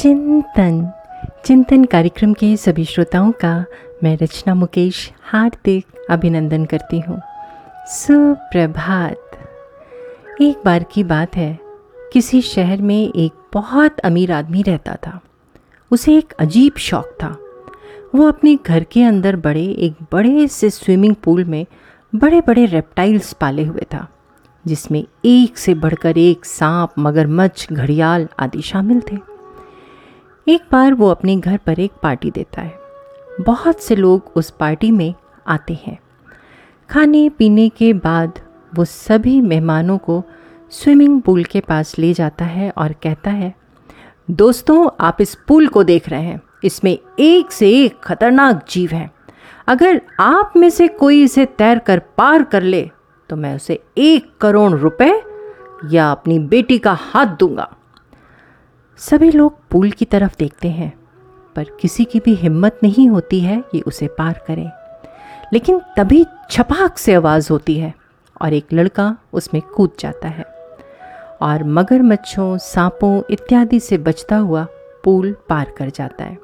चिंतन। चिंतन कार्यक्रम के सभी श्रोताओं का मैं रचना मुकेश हार्दिक अभिनंदन करती हूँ। सुप्रभात। एक बार की बात है, किसी शहर में एक बहुत अमीर आदमी रहता था। उसे एक अजीब शौक था। वो अपने घर के अंदर बड़े, एक बड़े से स्विमिंग पूल में बड़े बड़े रेप्टाइल्स पाले हुए था, जिसमें एक से बढ़कर एक सांप, मगरमच्छ, घड़ियाल आदि शामिल थे। एक बार वो अपने घर पर एक पार्टी देता है। बहुत से लोग उस पार्टी में आते हैं। खाने पीने के बाद वो सभी मेहमानों को स्विमिंग पूल के पास ले जाता है और कहता है, दोस्तों, आप इस पूल को देख रहे हैं। इसमें एक से एक खतरनाक जीव है। अगर आप में से कोई इसे तैर कर पार कर ले तो मैं उसे एक करोड़ रुपए या अपनी बेटी का हाथ दूँगा। सभी लोग पुल की तरफ़ देखते हैं, पर किसी की भी हिम्मत नहीं होती है कि उसे पार करें। लेकिन तभी छपाक से आवाज़ होती है और एक लड़का उसमें कूद जाता है और मगरमच्छों, सांपों इत्यादि से बचता हुआ पुल पार कर जाता है।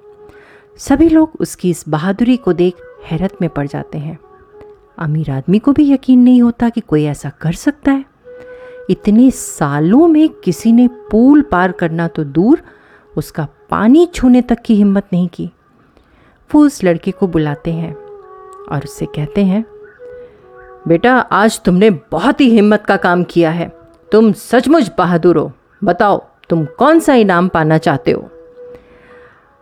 सभी लोग उसकी इस बहादुरी को देख हैरत में पड़ जाते हैं। अमीर आदमी को भी यकीन नहीं होता कि कोई ऐसा कर सकता है। इतने सालों में किसी ने पुल पार करना तो दूर, उसका पानी छूने तक की हिम्मत नहीं की। वो उस लड़के को बुलाते हैं और उससे कहते हैं, बेटा, आज तुमने बहुत ही हिम्मत का काम किया है। तुम सचमुच बहादुर हो। बताओ, तुम कौन सा इनाम पाना चाहते हो?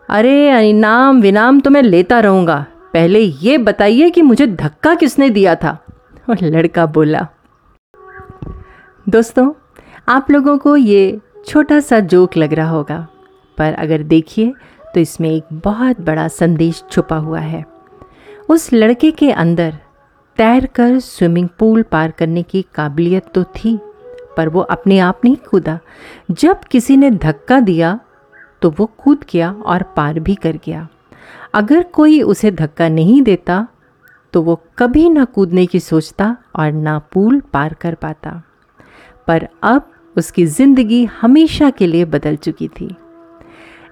अरे, इनाम विनाम तो मैं लेता रहूँगा। पहले ये बताइए कि मुझे धक्का किसने दिया था? और लड़का बोला दोस्तों, आप लोगों को ये छोटा सा जोक लग रहा होगा, पर अगर देखिए तो इसमें एक बहुत बड़ा संदेश छुपा हुआ है। उस लड़के के अंदर तैर कर स्विमिंग पूल पार करने की काबिलियत तो थी, पर वो अपने आप नहीं कूदा। जब किसी ने धक्का दिया तो वो कूद गया और पार भी कर गया। अगर कोई उसे धक्का नहीं देता तो वो कभी ना कूदने की सोचता और ना पूल पार कर पाता। पर अब उसकी ज़िंदगी हमेशा के लिए बदल चुकी थी।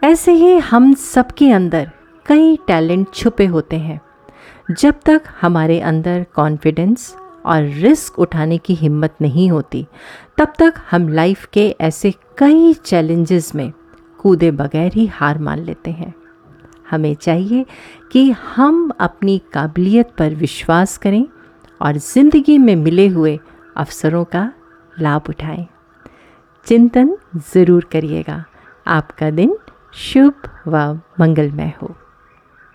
ऐसे ही हम सबके अंदर कई टैलेंट छुपे होते हैं, जब तक हमारे अंदर कॉन्फिडेंस और रिस्क उठाने की हिम्मत नहीं होती, तब तक हम लाइफ के ऐसे कई चैलेंजेस में कूदे बगैर ही हार मान लेते हैं। हमें चाहिए कि हम अपनी काबिलियत पर विश्वास करें और ज़िंदगी में मिले हुए अवसरों का लाभ उठाएँ। चिंतन ज़रूर करिएगा। आपका दिन शुभ व मंगलमय हो।